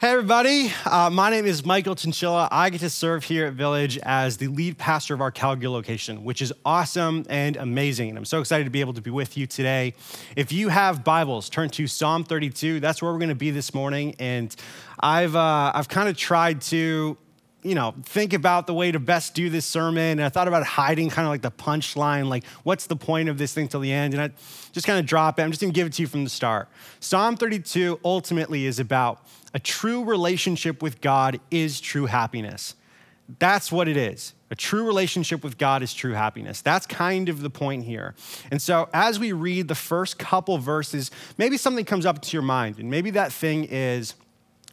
Hey, everybody. Uh, my name is Michael Chinchilla. I get to serve here at Village as the lead pastor of our Calgary location, which is awesome and amazing. And I'm so excited to be able to be with you today. If you have Bibles, turn to Psalm 32. That's where we're going to be this morning. And I've, uh, I've kind of tried to you know, think about the way to best do this sermon. And I thought about hiding kind of like the punchline, like what's the point of this thing till the end? And I just kind of drop it. I'm just gonna give it to you from the start. Psalm 32 ultimately is about a true relationship with God is true happiness. That's what it is. A true relationship with God is true happiness. That's kind of the point here. And so, as we read the first couple verses, maybe something comes up to your mind, and maybe that thing is,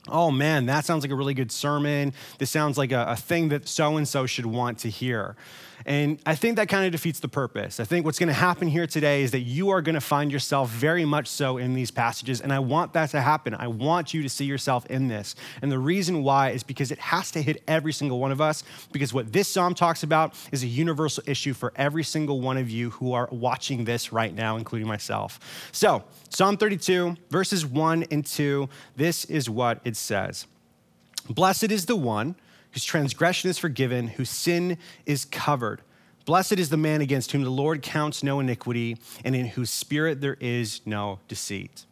oh man, that sounds like a really good sermon. This sounds like a, a thing that so and so should want to hear. And I think that kind of defeats the purpose. I think what's going to happen here today is that you are going to find yourself very much so in these passages. And I want that to happen. I want you to see yourself in this. And the reason why is because it has to hit every single one of us, because what this psalm talks about is a universal issue for every single one of you who are watching this right now, including myself. So, Psalm 32, verses 1 and 2, this is what it says Blessed is the one whose transgression is forgiven, whose sin is covered. Blessed is the man against whom the Lord counts no iniquity, and in whose spirit there is no deceit.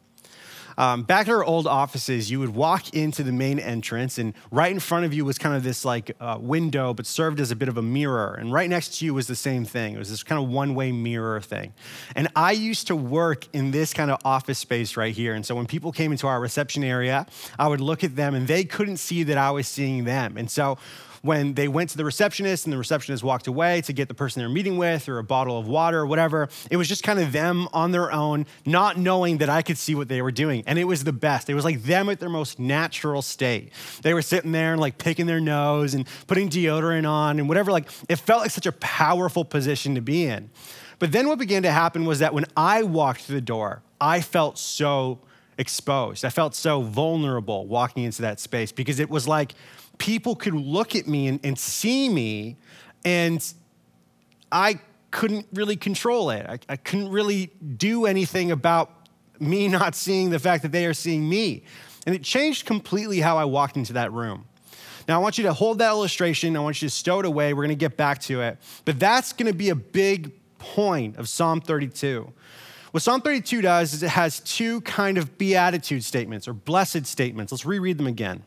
Um, back at our old offices, you would walk into the main entrance, and right in front of you was kind of this like uh, window, but served as a bit of a mirror. And right next to you was the same thing. It was this kind of one way mirror thing. And I used to work in this kind of office space right here. And so when people came into our reception area, I would look at them, and they couldn't see that I was seeing them. And so when they went to the receptionist and the receptionist walked away to get the person they're meeting with or a bottle of water or whatever, it was just kind of them on their own, not knowing that I could see what they were doing. And it was the best. It was like them at their most natural state. They were sitting there and like picking their nose and putting deodorant on and whatever. Like it felt like such a powerful position to be in. But then what began to happen was that when I walked through the door, I felt so exposed. I felt so vulnerable walking into that space because it was like, people could look at me and, and see me, and I couldn't really control it. I, I couldn't really do anything about me not seeing the fact that they are seeing me. And it changed completely how I walked into that room. Now, I want you to hold that illustration. I want you to stow it away. We're going to get back to it. But that's going to be a big point of Psalm 32. What Psalm 32 does is it has two kind of beatitude statements or blessed statements. Let's reread them again.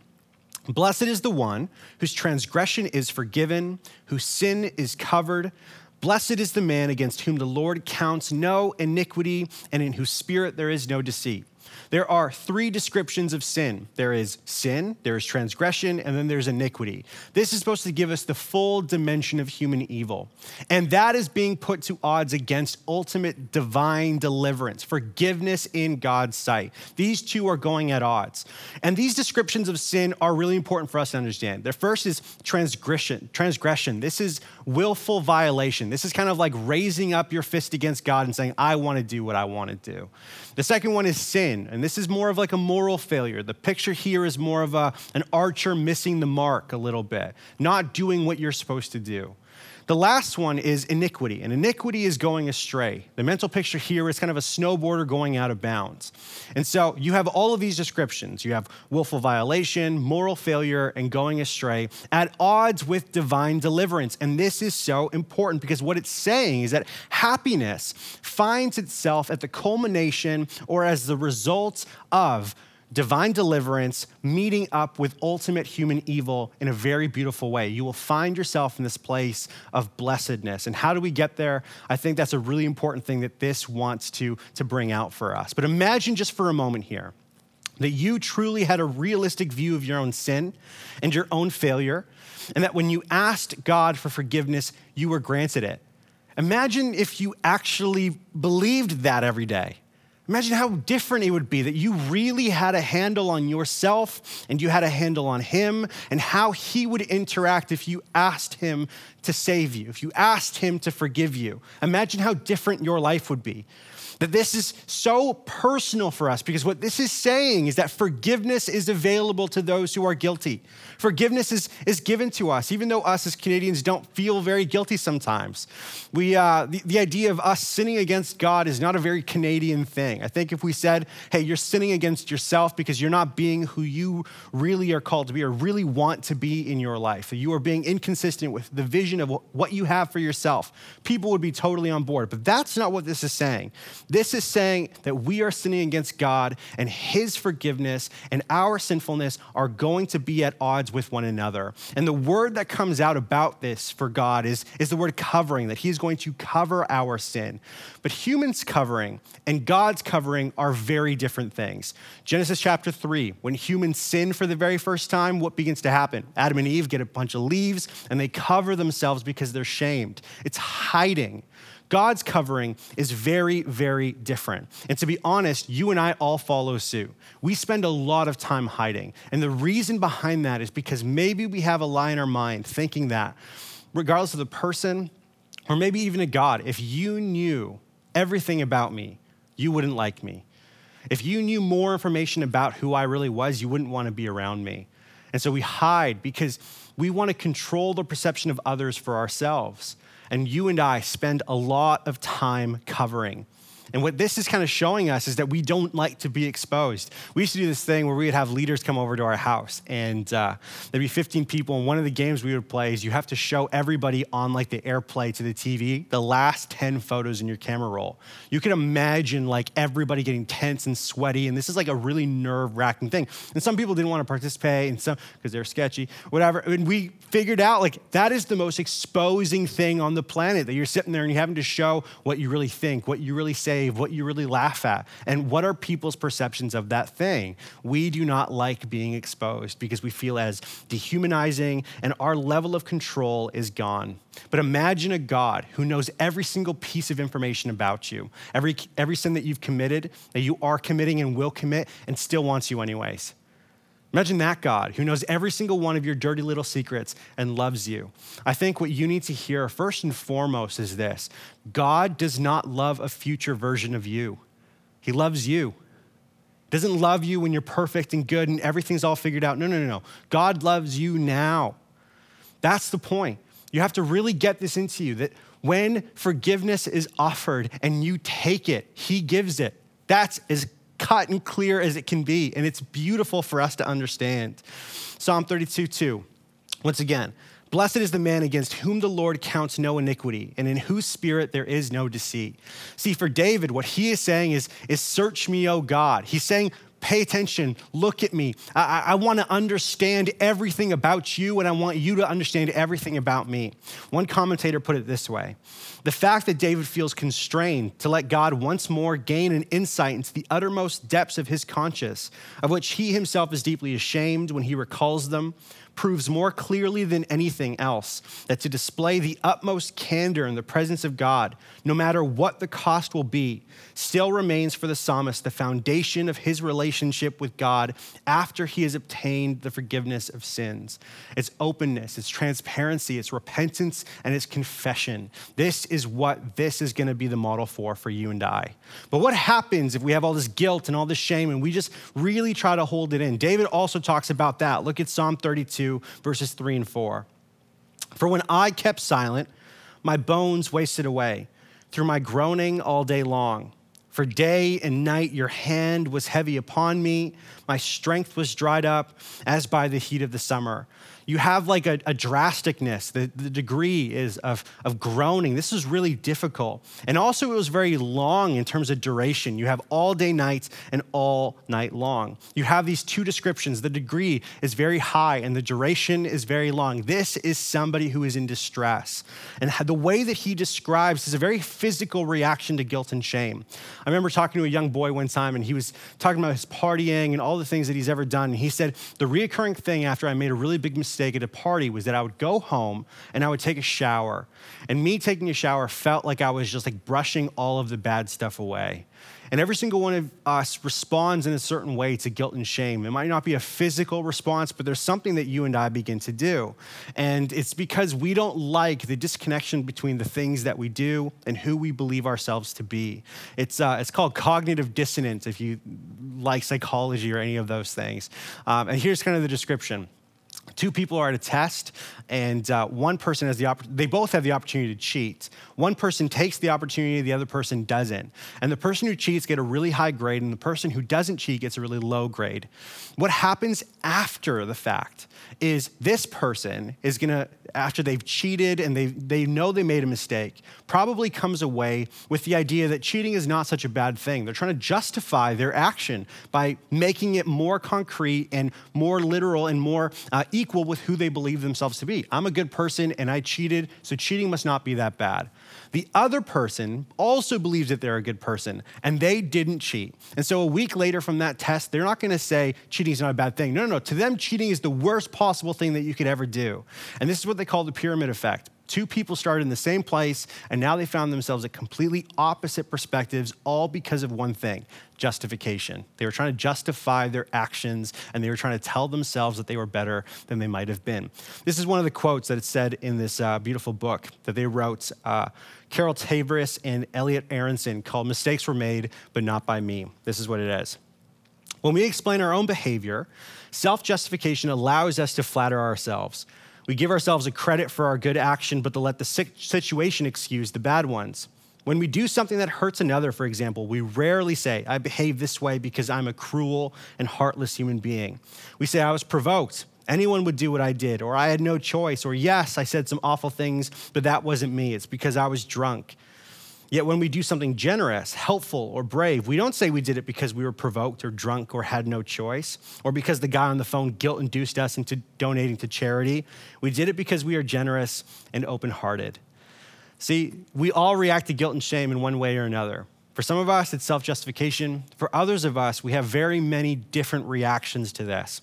Blessed is the one whose transgression is forgiven, whose sin is covered. Blessed is the man against whom the Lord counts no iniquity, and in whose spirit there is no deceit. There are three descriptions of sin there is sin, there is transgression, and then there's iniquity. This is supposed to give us the full dimension of human evil. And that is being put to odds against ultimate divine deliverance, forgiveness in God's sight. These two are going at odds. And these descriptions of sin are really important for us to understand. The first is transgression. Transgression. This is willful violation. This is kind of like raising up your fist against God and saying, I want to do what I want to do. The second one is sin, and this is more of like a moral failure. The picture here is more of a, an archer missing the mark a little bit, not doing what you're supposed to do. The last one is iniquity, and iniquity is going astray. The mental picture here is kind of a snowboarder going out of bounds. And so you have all of these descriptions. You have willful violation, moral failure, and going astray at odds with divine deliverance. And this is so important because what it's saying is that happiness finds itself at the culmination or as the result of divine deliverance meeting up with ultimate human evil in a very beautiful way. You will find yourself in this place of blessedness. And how do we get there? I think that's a really important thing that this wants to, to bring out for us. But imagine just for a moment here that you truly had a realistic view of your own sin and your own failure, and that when you asked God for forgiveness, you were granted it. Imagine if you actually believed that every day. Imagine how different it would be that you really had a handle on yourself and you had a handle on him and how he would interact if you asked him to save you, if you asked him to forgive you. Imagine how different your life would be. That this is so personal for us because what this is saying is that forgiveness is available to those who are guilty. Forgiveness is, is given to us, even though us as Canadians don't feel very guilty sometimes. We, uh, the, the idea of us sinning against God is not a very Canadian thing. I think if we said, hey, you're sinning against yourself because you're not being who you really are called to be or really want to be in your life, you are being inconsistent with the vision of what you have for yourself, people would be totally on board. But that's not what this is saying. This is saying that we are sinning against God and His forgiveness and our sinfulness are going to be at odds with one another. And the word that comes out about this for God is, is the word covering, that He's going to cover our sin. But humans covering and God's covering are very different things. Genesis chapter 3, when humans sin for the very first time, what begins to happen? Adam and Eve get a bunch of leaves and they cover themselves because they're shamed. It's hiding. God's covering is very, very different. And to be honest, you and I all follow suit. We spend a lot of time hiding. And the reason behind that is because maybe we have a lie in our mind thinking that, regardless of the person, or maybe even a God, if you knew everything about me, you wouldn't like me. If you knew more information about who I really was, you wouldn't want to be around me. And so we hide because we want to control the perception of others for ourselves. And you and I spend a lot of time covering. And what this is kind of showing us is that we don't like to be exposed. We used to do this thing where we would have leaders come over to our house, and uh, there'd be 15 people. And one of the games we would play is you have to show everybody on like the AirPlay to the TV the last 10 photos in your camera roll. You can imagine like everybody getting tense and sweaty, and this is like a really nerve wracking thing. And some people didn't want to participate, and some because they're sketchy, whatever. And we figured out like that is the most exposing thing on the planet that you're sitting there and you're having to show what you really think, what you really say what you really laugh at, and what are people's perceptions of that thing. We do not like being exposed because we feel as dehumanizing and our level of control is gone. But imagine a God who knows every single piece of information about you, every, every sin that you've committed, that you are committing and will commit, and still wants you anyways. Imagine that God who knows every single one of your dirty little secrets and loves you. I think what you need to hear first and foremost is this God does not love a future version of you, He loves you. Doesn't love you when you're perfect and good and everything's all figured out. No, no, no, no. God loves you now. That's the point. You have to really get this into you that when forgiveness is offered and you take it, He gives it. That's as cut and clear as it can be. And it's beautiful for us to understand. Psalm 32 2. Once again, Blessed is the man against whom the Lord counts no iniquity, and in whose spirit there is no deceit. See, for David, what he is saying is, is search me, O God. He's saying, pay attention, look at me. I, I want to understand everything about you, and I want you to understand everything about me. One commentator put it this way The fact that David feels constrained to let God once more gain an insight into the uttermost depths of his conscience, of which he himself is deeply ashamed when he recalls them, proves more clearly than anything else that to display the utmost candor in the presence of God, no matter what the cost will be, still remains for the psalmist the foundation of his relationship with God after he has obtained the forgiveness of sins. It's openness, it's transparency, it's repentance, and it's confession. This is what this is going to be the model for for you and I. But what happens if we have all this guilt and all this shame and we just really try to hold it in? David also talks about that. Look at Psalm 32 2, verses 3 and 4. For when I kept silent, my bones wasted away through my groaning all day long. For day and night your hand was heavy upon me. My strength was dried up as by the heat of the summer you have like a, a drasticness. The, the degree is of, of groaning. This is really difficult. And also, it was very long in terms of duration. You have all day nights and all night long. You have these two descriptions. The degree is very high and the duration is very long. This is somebody who is in distress. And the way that he describes is a very physical reaction to guilt and shame. I remember talking to a young boy one time and he was talking about his partying and all the things that he's ever done. And he said, The reoccurring thing after I made a really big mistake at a party was that I would go home and I would take a shower. And me taking a shower felt like I was just like brushing all of the bad stuff away. And every single one of us responds in a certain way to guilt and shame. It might not be a physical response, but there's something that you and I begin to do. And it's because we don't like the disconnection between the things that we do and who we believe ourselves to be. It's, uh, it's called cognitive dissonance if you like psychology or any of those things. Um, and here's kind of the description two people are at a test and uh, one person has the opportunity they both have the opportunity to cheat. One person takes the opportunity the other person doesn't. And the person who cheats get a really high grade and the person who doesn't cheat gets a really low grade. What happens after the fact is this person is going to after they've cheated and they, they know they made a mistake probably comes away with the idea that cheating is not such a bad thing. They're trying to justify their action by making it more concrete and more literal and more uh, equal with who they believe themselves to be. I'm a good person and I cheated, so cheating must not be that bad. The other person also believes that they're a good person and they didn't cheat. And so a week later from that test, they're not to say cheating is not a bad thing. No, no, no. To them, cheating is the worst possible thing that you could ever do. And this is what they call the pyramid effect. Two people started in the same place, and now they found themselves at completely opposite perspectives, all because of one thing justification. They were trying to justify their actions, and they were trying to tell themselves that they were better than they might have been. This is one of the quotes that it said in this uh, beautiful book that they wrote. Uh, Carol Tavris and Elliot Aronson called Mistakes Were Made, but Not by Me. This is what it is. When we explain our own behavior, self justification allows us to flatter ourselves. We give ourselves a credit for our good action, but to let the situation excuse the bad ones. When we do something that hurts another, for example, we rarely say, I behave this way because I'm a cruel and heartless human being. We say, I was provoked. Anyone would do what I did, or I had no choice, or yes, I said some awful things, but that wasn't me. It's because I was drunk. Yet when we do something generous, helpful, or brave, we don't say we did it because we were provoked or drunk or had no choice, or because the guy on the phone guilt induced us into donating to charity. We did it because we are generous and open hearted. See, we all react to guilt and shame in one way or another. For some of us, it's self justification. For others of us, we have very many different reactions to this.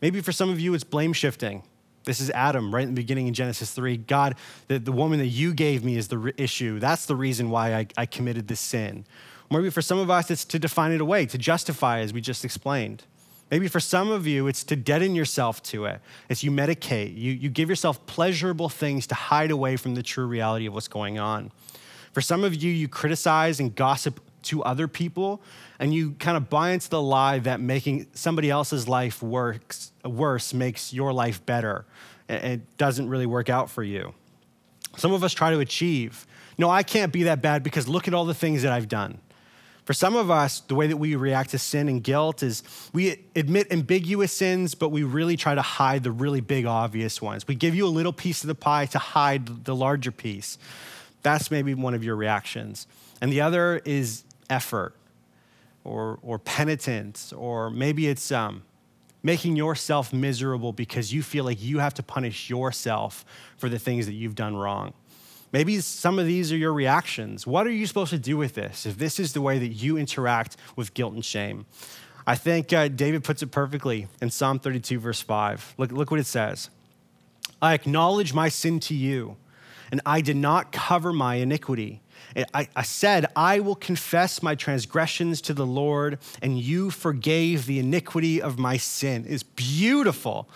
Maybe for some of you, it's blame shifting. This is Adam, right in the beginning in Genesis 3. God, the, the woman that you gave me is the re- issue. That's the reason why I, I committed this sin. Maybe for some of us, it's to define it away, to justify, as we just explained. Maybe for some of you, it's to deaden yourself to it. It's you medicate, you, you give yourself pleasurable things to hide away from the true reality of what's going on. For some of you, you criticize and gossip to other people, and you kind of buy into the lie that making somebody else's life works, worse makes your life better. It doesn't really work out for you. Some of us try to achieve. No, I can't be that bad because look at all the things that I've done. For some of us, the way that we react to sin and guilt is we admit ambiguous sins, but we really try to hide the really big, obvious ones. We give you a little piece of the pie to hide the larger piece. That's maybe one of your reactions. And the other is effort or, or penitence, or maybe it's um, making yourself miserable because you feel like you have to punish yourself for the things that you've done wrong. Maybe some of these are your reactions. What are you supposed to do with this if this is the way that you interact with guilt and shame? I think uh, David puts it perfectly in Psalm 32, verse 5. Look, look what it says I acknowledge my sin to you, and I did not cover my iniquity. I, I said, I will confess my transgressions to the Lord, and you forgave the iniquity of my sin. It's beautiful.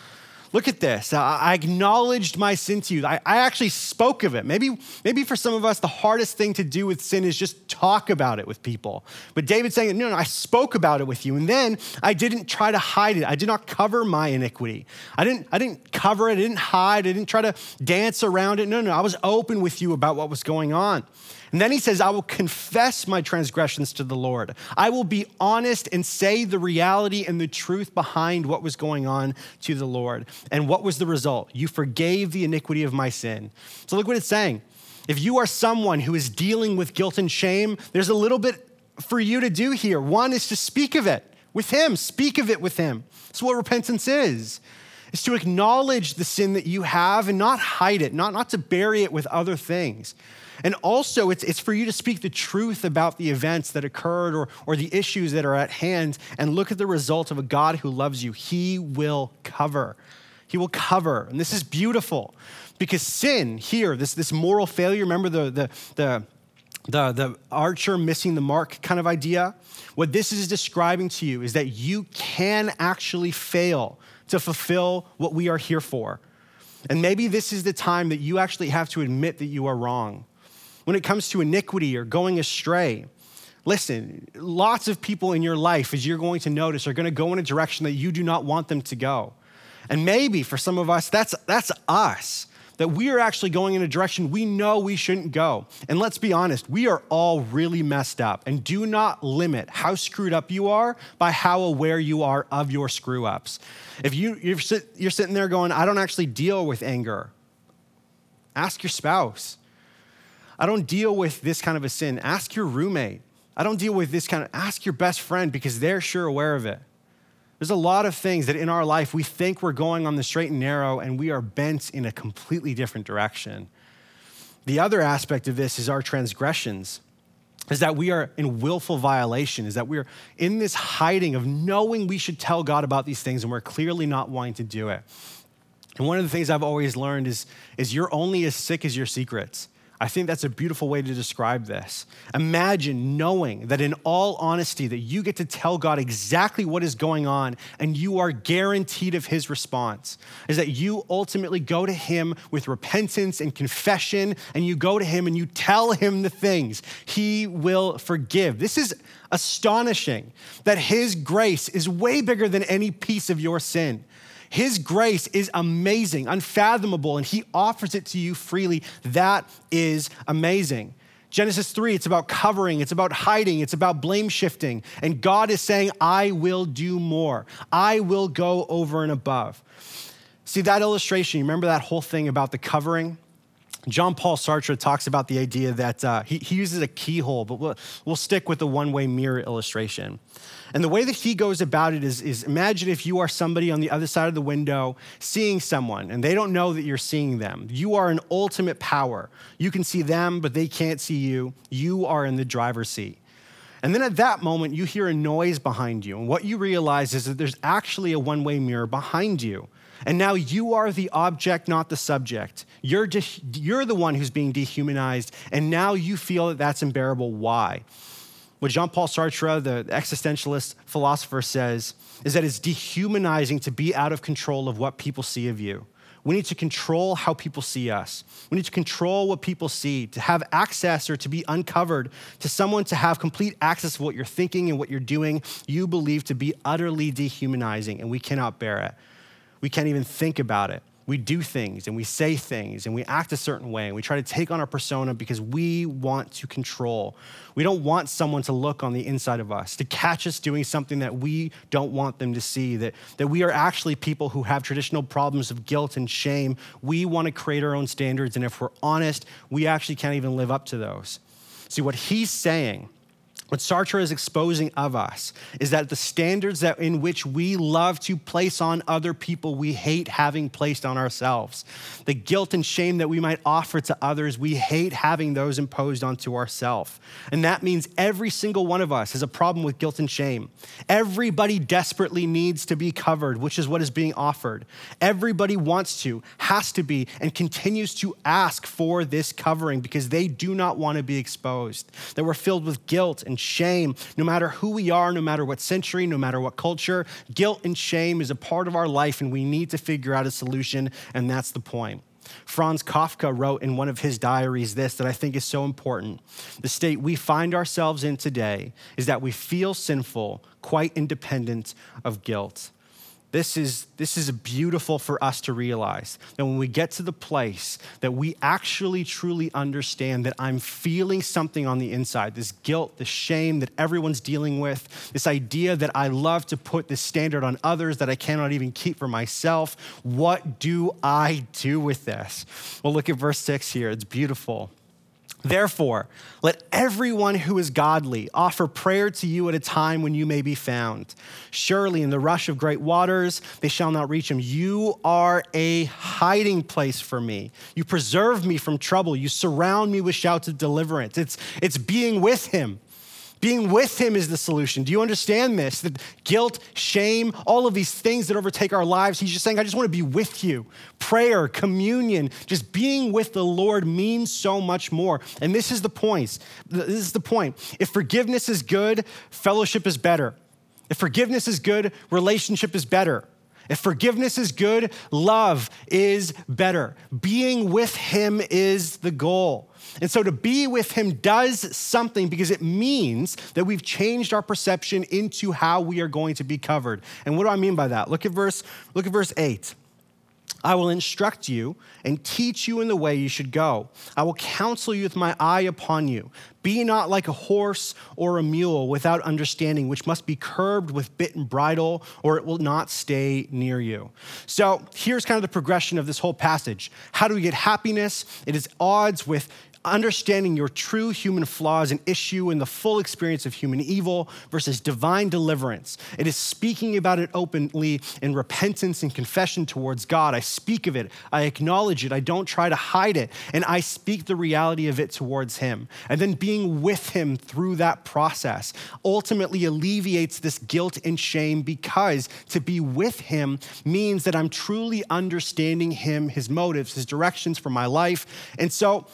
Look at this. I acknowledged my sin to you. I, actually spoke of it. Maybe, maybe for some of us, the hardest thing to do with sin is just talk about it with people. But David's saying, no, no, I spoke about it with you. And then I didn't try to hide it. I did not cover my iniquity. I didn't, I didn't cover it. I didn't hide. I didn't try to dance around it. No, no, I was open with you about what was going on. And then he says, I will confess my transgressions to the Lord. I will be honest and say the reality and the truth behind what was going on to the Lord. And what was the result? You forgave the iniquity of my sin. So look what it's saying. If you are someone who is dealing with guilt and shame, there's a little bit for you to do here. One is to speak of it with Him, speak of it with Him. That's what repentance is. Is to acknowledge the sin that you have and not hide it, not, not to bury it with other things. And also, it's, it's for you to speak the truth about the events that occurred or, or the issues that are at hand and look at the result of a God who loves you. He will cover. He will cover. And this is beautiful because sin here, this, this moral failure, remember the, the, the, the, the archer missing the mark kind of idea? What this is describing to you is that you can actually fail to fulfill what we are here for. And maybe this is the time that you actually have to admit that you are wrong. When it comes to iniquity or going astray, listen, lots of people in your life, as you're going to notice, are going to go in a direction that you do not want them to go. And maybe for some of us, that's, that's us that we are actually going in a direction we know we shouldn't go. And let's be honest, we are all really messed up. And do not limit how screwed up you are by how aware you are of your screw ups. If you, you're, sit, you're sitting there going, I don't actually deal with anger, ask your spouse. I don't deal with this kind of a sin. Ask your roommate. I don't deal with this kind of, ask your best friend because they're sure aware of it. There's a lot of things that in our life we think we're going on the straight and narrow and we are bent in a completely different direction. The other aspect of this is our transgressions, is that we are in willful violation, is that we're in this hiding of knowing we should tell God about these things and we're clearly not wanting to do it. And one of the things I've always learned is, is you're only as sick as your secrets. I think that's a beautiful way to describe this. Imagine knowing that in all honesty that you get to tell God exactly what is going on and you are guaranteed of his response. Is that you ultimately go to him with repentance and confession and you go to him and you tell him the things. He will forgive. This is astonishing that his grace is way bigger than any piece of your sin. His grace is amazing, unfathomable, and He offers it to you freely. That is amazing. Genesis 3, it's about covering, it's about hiding, it's about blame shifting. And God is saying, I will do more, I will go over and above. See that illustration, you remember that whole thing about the covering? John Paul Sartre talks about the idea that uh, he, he uses a keyhole, but we'll, we'll stick with the one way mirror illustration. And the way that he goes about it is, is imagine if you are somebody on the other side of the window seeing someone and they don't know that you're seeing them. You are an ultimate power. You can see them, but they can't see you. You are in the driver's seat. And then at that moment, you hear a noise behind you. And what you realize is that there's actually a one way mirror behind you. And now you are the object, not the subject. You're, de- you're the one who's being dehumanized. And now you feel that that's unbearable. Why? What Jean Paul Sartre, the existentialist philosopher, says is that it's dehumanizing to be out of control of what people see of you. We need to control how people see us. We need to control what people see, to have access or to be uncovered, to someone to have complete access to what you're thinking and what you're doing, you believe to be utterly dehumanizing, and we cannot bear it. We can't even think about it. We do things and we say things and we act a certain way and we try to take on our persona because we want to control. We don't want someone to look on the inside of us, to catch us doing something that we don't want them to see, that, that we are actually people who have traditional problems of guilt and shame. We want to create our own standards, and if we're honest, we actually can't even live up to those. See, what he's saying what Sartre is exposing of us is that the standards that in which we love to place on other people, we hate having placed on ourselves. The guilt and shame that we might offer to others, we hate having those imposed onto ourselves. And that means every single one of us has a problem with guilt and shame. Everybody desperately needs to be covered, which is what is being offered. Everybody wants to, has to be, and continues to ask for this covering because they do not want to be exposed. That we're filled with guilt and and shame, no matter who we are, no matter what century, no matter what culture. Guilt and shame is a part of our life, and we need to figure out a solution, and that's the point. Franz Kafka wrote in one of his diaries this that I think is so important. The state we find ourselves in today is that we feel sinful, quite independent of guilt. This is, this is beautiful for us to realize that when we get to the place that we actually truly understand that I'm feeling something on the inside, this guilt, this shame that everyone's dealing with, this idea that I love to put this standard on others that I cannot even keep for myself. What do I do with this? Well, look at verse six here. It's beautiful. Therefore, let everyone who is godly offer prayer to you at a time when you may be found. Surely, in the rush of great waters, they shall not reach him. You are a hiding place for me. You preserve me from trouble. You surround me with shouts of deliverance. It's, it's being with him. Being with him is the solution. Do you understand this? That guilt, shame, all of these things that overtake our lives, he's just saying, I just want to be with you. Prayer, communion, just being with the Lord means so much more. And this is the point. This is the point. If forgiveness is good, fellowship is better. If forgiveness is good, relationship is better. If forgiveness is good, love is better. Being with him is the goal. And so to be with him does something because it means that we've changed our perception into how we are going to be covered. And what do I mean by that? Look at verse look at verse 8. I will instruct you and teach you in the way you should go. I will counsel you with my eye upon you. Be not like a horse or a mule without understanding, which must be curbed with bit and bridle, or it will not stay near you. So here's kind of the progression of this whole passage. How do we get happiness? It is odds with understanding your true human flaws and issue in the full experience of human evil versus divine deliverance. It is speaking about it openly in repentance and confession towards God. I speak of it, I acknowledge it, I don't try to hide it, and I speak the reality of it towards Him. And then being with Him through that process ultimately alleviates this guilt and shame because to be with Him means that I'm truly understanding Him, His motives, His directions for my life. And so,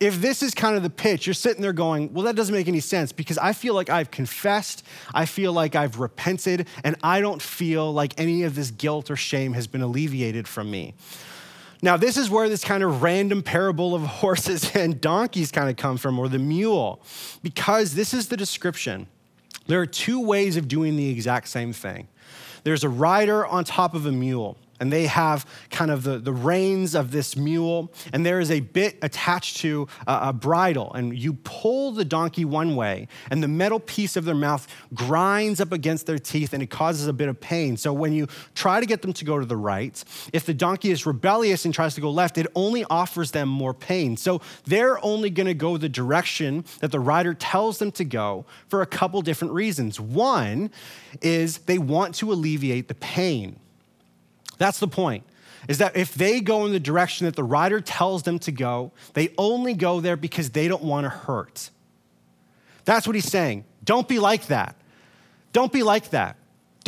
if this is kind of the pitch, you're sitting there going, well, that doesn't make any sense because I feel like I've confessed, I feel like I've repented, and I don't feel like any of this guilt or shame has been alleviated from me. Now, this is where this kind of random parable of horses and donkeys kind of come from, or the mule, because this is the description. There are two ways of doing the exact same thing. There's a rider on top of a mule and they have kind of the, the reins of this mule, and there is a bit attached to a, a, bridle, and you pull the donkey one way, and the metal piece of their mouth grinds up against their teeth, and it causes a bit of pain. So when you try to get them to go to the right, if the donkey is rebellious and tries to go left, it only offers them more pain. So they're only going to go the direction that the rider tells them to go for a couple different reasons. One is they want to alleviate the pain. That's the point. Is that if they go in the direction that the rider tells them to go, they only go there because they don't want to hurt. That's what he's saying. Don't be like that. Don't be like that.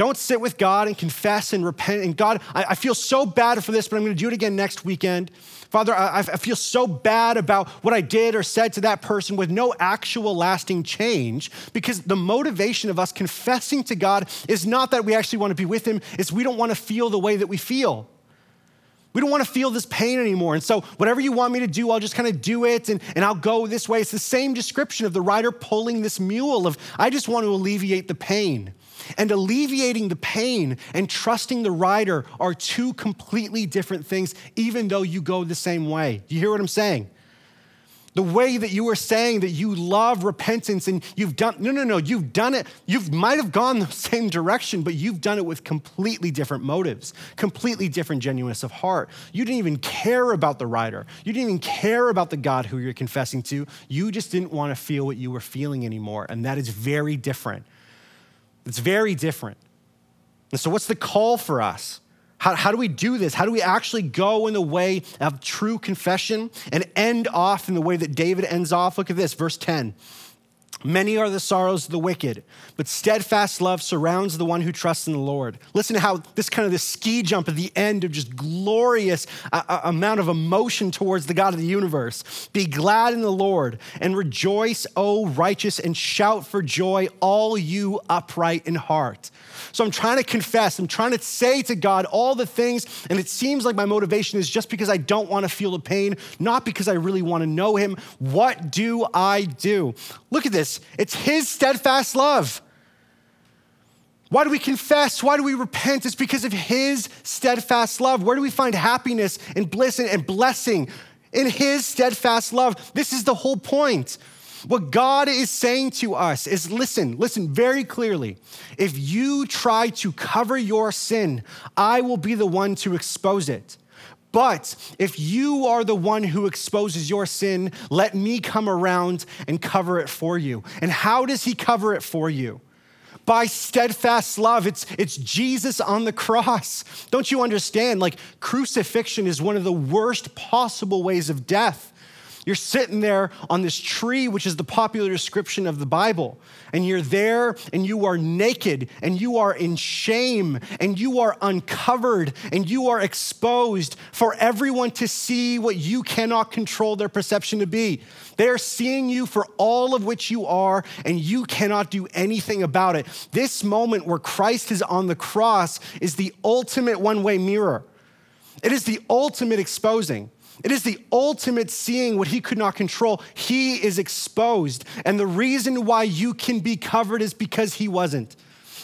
Don't sit with God and confess and repent. And God, I, I feel so bad for this, but I'm going to do it again next weekend. Father, I, I feel so bad about what I did or said to that person with no actual lasting change because the motivation of us confessing to God is not that we actually want to be with Him, it's we don't want to feel the way that we feel. We don't want to feel this pain anymore. And so, whatever you want me to do, I'll just kind of do it and, and I'll go this way. It's the same description of the rider pulling this mule of, I just want to alleviate the pain. And alleviating the pain and trusting the rider are two completely different things, even though you go the same way. Do you hear what I'm saying? The way that you are saying that you love repentance and you've done, no, no, no, you've done it. You might have gone the same direction, but you've done it with completely different motives, completely different genuineness of heart. You didn't even care about the rider. You didn't even care about the God who you're confessing to. You just didn't want to feel what you were feeling anymore. And that is very different. It's very different. And so, what's the call for us? How, how do we do this? How do we actually go in the way of true confession and end off in the way that David ends off? Look at this, verse 10. Many are the sorrows of the wicked, but steadfast love surrounds the one who trusts in the Lord. Listen to how this kind of this ski jump at the end of just glorious uh, uh, amount of emotion towards the God of the universe. Be glad in the Lord and rejoice, O righteous, and shout for joy, all you upright in heart. So I'm trying to confess, I'm trying to say to God all the things, and it seems like my motivation is just because I don't want to feel the pain, not because I really want to know Him. What do I do? Look at this it's His steadfast love. Why do we confess? Why do we repent? It's because of His steadfast love. Where do we find happiness and bliss and blessing? In His steadfast love. This is the whole point. What God is saying to us is listen, listen very clearly. If you try to cover your sin, I will be the one to expose it. But if you are the one who exposes your sin, let me come around and cover it for you. And how does he cover it for you? By steadfast love. It's, it's Jesus on the cross. Don't you understand? Like, crucifixion is one of the worst possible ways of death. You're sitting there on this tree, which is the popular description of the Bible, and you're there and you are naked and you are in shame and you are uncovered and you are exposed for everyone to see what you cannot control their perception to be. They're seeing you for all of which you are, and you cannot do anything about it. This moment where Christ is on the cross is the ultimate one way mirror. It is the ultimate exposing. It is the ultimate seeing what he could not control. He is exposed. And the reason why you can be covered is because he wasn't.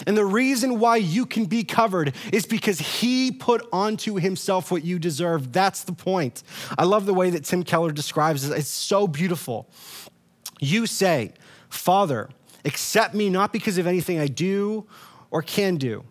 And the reason why you can be covered is because he put onto himself what you deserve. That's the point. I love the way that Tim Keller describes it. It's so beautiful. You say, Father, accept me not because of anything I do or can do.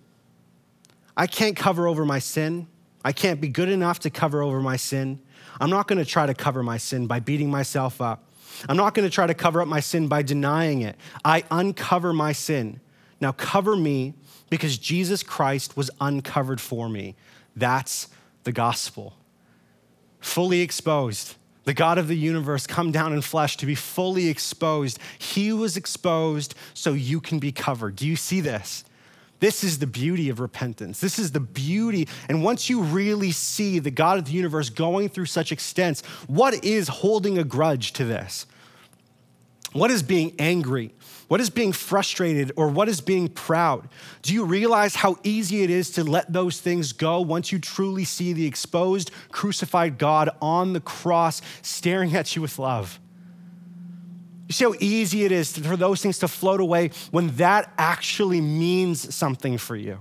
I can't cover over my sin. I can't be good enough to cover over my sin. I'm not going to try to cover my sin by beating myself up. I'm not going to try to cover up my sin by denying it. I uncover my sin. Now cover me because Jesus Christ was uncovered for me. That's the gospel. Fully exposed. The God of the universe come down in flesh to be fully exposed. He was exposed so you can be covered. Do you see this? This is the beauty of repentance. This is the beauty. And once you really see the God of the universe going through such extents, what is holding a grudge to this? What is being angry? What is being frustrated or what is being proud? Do you realize how easy it is to let those things go once you truly see the exposed, crucified God on the cross staring at you with love? You see how easy it is for those things to float away when that actually means something for you.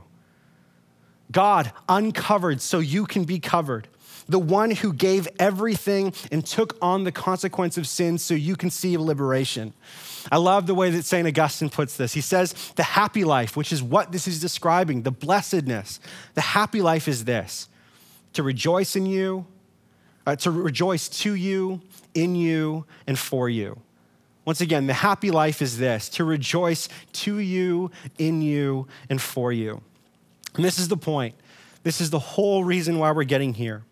God uncovered so you can be covered. The one who gave everything and took on the consequence of sin so you can see liberation. I love the way that St. Augustine puts this. He says, The happy life, which is what this is describing, the blessedness, the happy life is this to rejoice in you, uh, to rejoice to you, in you, and for you. Once again, the happy life is this to rejoice to you, in you, and for you. And this is the point. This is the whole reason why we're getting here.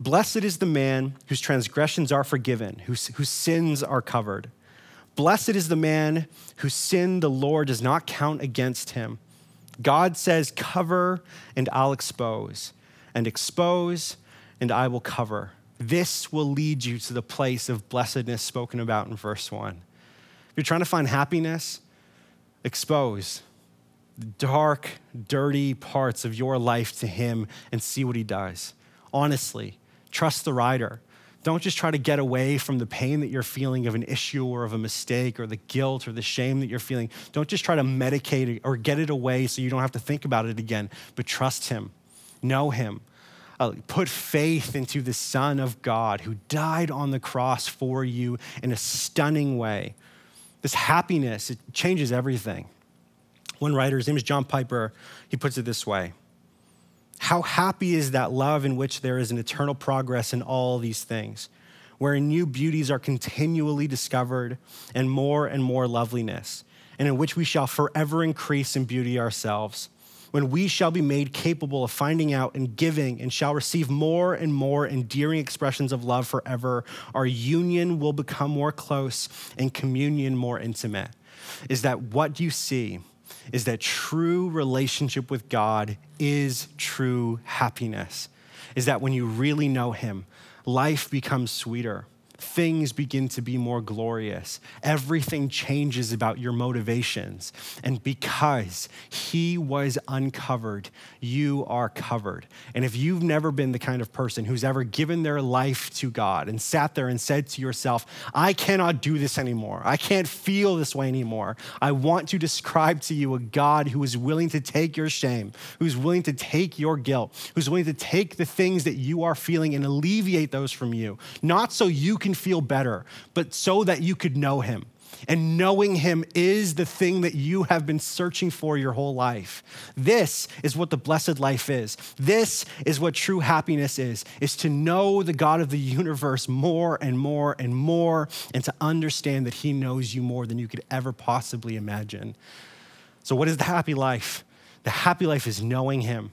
Blessed is the man whose transgressions are forgiven, whose, whose sins are covered. Blessed is the man whose sin the Lord does not count against him. God says, Cover and I'll expose, and expose and I will cover. This will lead you to the place of blessedness spoken about in verse 1. If you're trying to find happiness, expose the dark, dirty parts of your life to Him and see what He does. Honestly, trust the rider. Don't just try to get away from the pain that you're feeling of an issue or of a mistake or the guilt or the shame that you're feeling. Don't just try to medicate it or get it away so you don't have to think about it again, but trust Him, know Him, uh, put faith into the Son of God who died on the cross for you in a stunning way. This happiness, it changes everything. One writer, his name is John Piper, he puts it this way How happy is that love in which there is an eternal progress in all these things, wherein new beauties are continually discovered and more and more loveliness, and in which we shall forever increase in beauty ourselves when we shall be made capable of finding out and giving and shall receive more and more endearing expressions of love forever, our union will become more close and communion more intimate. Is that what you see? Is that true relationship with God is true happiness? Is that when you really know Him, life becomes sweeter things begin to be more glorious. Everything changes about your motivations. And because he was uncovered, you are covered. And if you've never been the kind of person who's ever given their life to God and sat there and said to yourself, I cannot do this anymore, I can't feel this way anymore, I want to describe to you a God who is willing to take your shame, who's willing to take your guilt, who's willing to take the things that you are feeling and alleviate those from you, not so you can can feel better, but so that you could know him. And knowing him is the thing that you have been searching for your whole life. This is what the blessed life is. This is what true happiness is, is to know the God of the universe more and more and more and to understand that he knows you more than you could ever possibly imagine. So what is the happy life? The happy life is knowing him.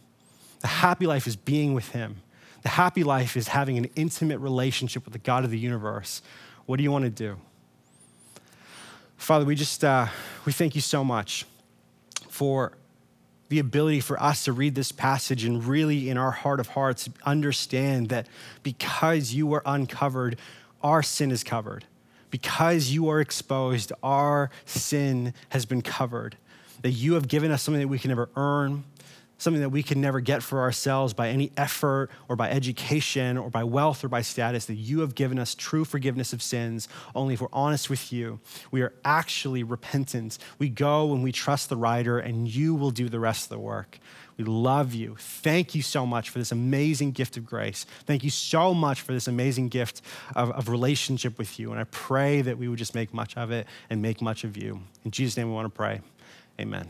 The happy life is being with him. The happy life is having an intimate relationship with the God of the universe What do you want to do? Father, we just uh, we thank you so much for the ability for us to read this passage and really, in our heart of hearts, understand that because you were uncovered, our sin is covered. Because you are exposed, our sin has been covered. That you have given us something that we can never earn, something that we can never get for ourselves by any effort or by education or by wealth or by status, that you have given us true forgiveness of sins only if we're honest with you. We are actually repentant. We go and we trust the rider, and you will do the rest of the work. We love you. Thank you so much for this amazing gift of grace. Thank you so much for this amazing gift of, of relationship with you. And I pray that we would just make much of it and make much of you. In Jesus' name, we want to pray. Amen.